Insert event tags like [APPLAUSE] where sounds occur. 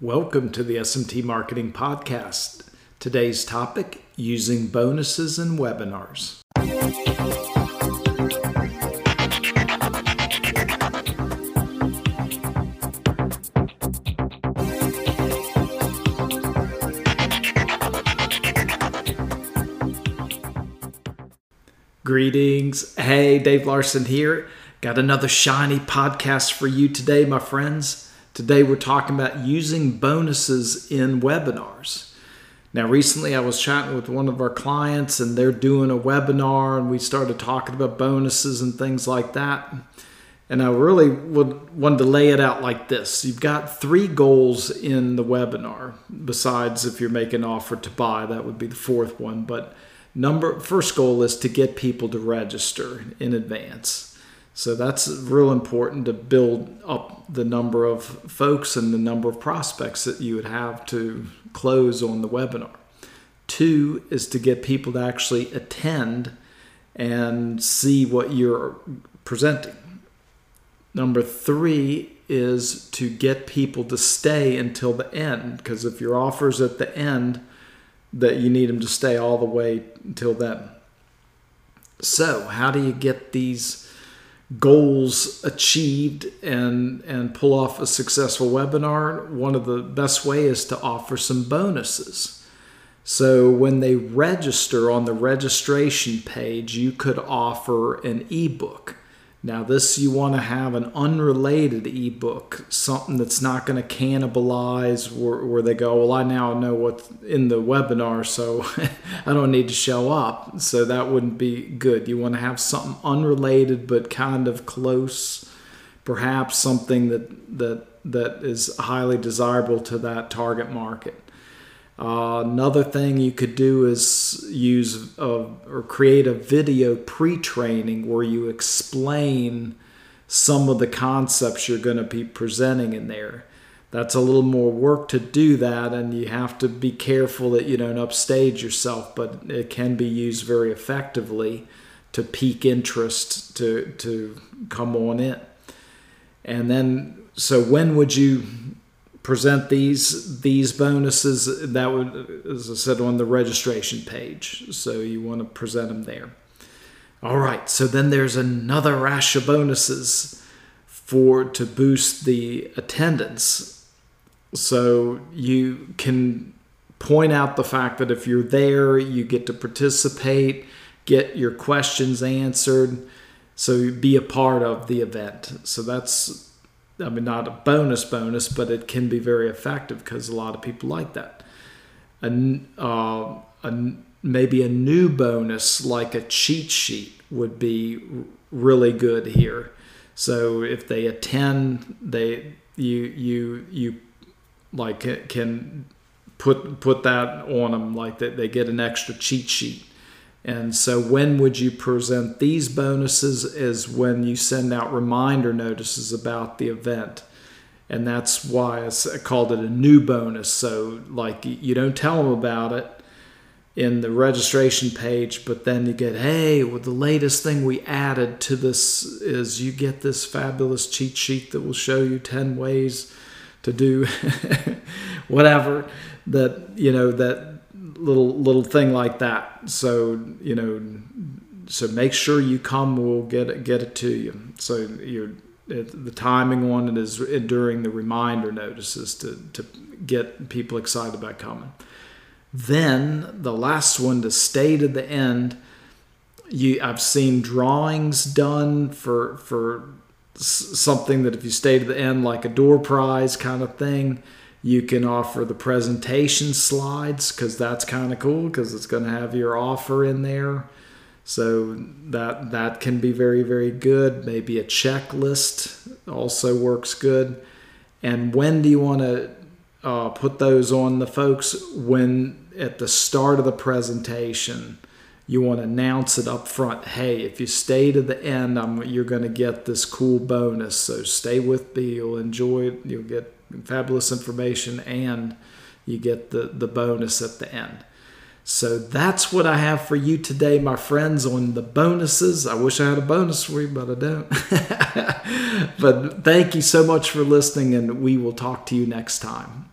Welcome to the SMT Marketing Podcast. Today's topic using bonuses in webinars. Greetings. Hey, Dave Larson here. Got another shiny podcast for you today, my friends. Today we're talking about using bonuses in webinars. Now, recently I was chatting with one of our clients and they're doing a webinar and we started talking about bonuses and things like that. And I really would want to lay it out like this. You've got three goals in the webinar, besides if you're making an offer to buy, that would be the fourth one. But number first goal is to get people to register in advance. So that's real important to build up the number of folks and the number of prospects that you would have to close on the webinar. Two is to get people to actually attend and see what you're presenting. Number three is to get people to stay until the end because if your offer's at the end, that you need them to stay all the way until then. So, how do you get these? Goals achieved and and pull off a successful webinar one of the best way is to offer some bonuses. So when they register on the registration page you could offer an ebook now, this you want to have an unrelated ebook, something that's not going to cannibalize where, where, they go, Well, I now know what's in the webinar, so [LAUGHS] I don't need to show up. So that wouldn't be good. You want to have something unrelated but kind of close, perhaps something that, that, that is highly desirable to that target market. Uh, another thing you could do is use a, or create a video pre-training where you explain some of the concepts you're going to be presenting in there. That's a little more work to do that, and you have to be careful that you don't upstage yourself. But it can be used very effectively to pique interest to to come on in. And then, so when would you present these these bonuses that would as i said on the registration page. So you want to present them there. All right so then there's another rash of bonuses for to boost the attendance. So you can point out the fact that if you're there you get to participate get your questions answered. So be a part of the event. So that's I mean, not a bonus bonus, but it can be very effective because a lot of people like that. And uh, a, maybe a new bonus like a cheat sheet would be really good here. So if they attend, they you you you like can put put that on them like that they get an extra cheat sheet and so, when would you present these bonuses? Is when you send out reminder notices about the event. And that's why I called it a new bonus. So, like, you don't tell them about it in the registration page, but then you get, hey, well, the latest thing we added to this is you get this fabulous cheat sheet that will show you 10 ways to do [LAUGHS] whatever that, you know, that little little thing like that. So you know, so make sure you come. We'll get it get it to you. So you're the timing on it is during the reminder notices to to get people excited about coming. Then the last one to stay to the end. You, I've seen drawings done for for something that if you stay to the end, like a door prize kind of thing, you can offer the presentation slides because that's kind of cool because it's going to have your offer in there. So that that can be very very good. Maybe a checklist also works good. And when do you want to uh, put those on the folks? When at the start of the presentation, you want to announce it up front. Hey, if you stay to the end, I'm, you're going to get this cool bonus. So stay with me. You'll enjoy it. You'll get fabulous information and you get the, the bonus at the end. So that's what I have for you today, my friends, on the bonuses. I wish I had a bonus for you, but I don't. [LAUGHS] but thank you so much for listening, and we will talk to you next time.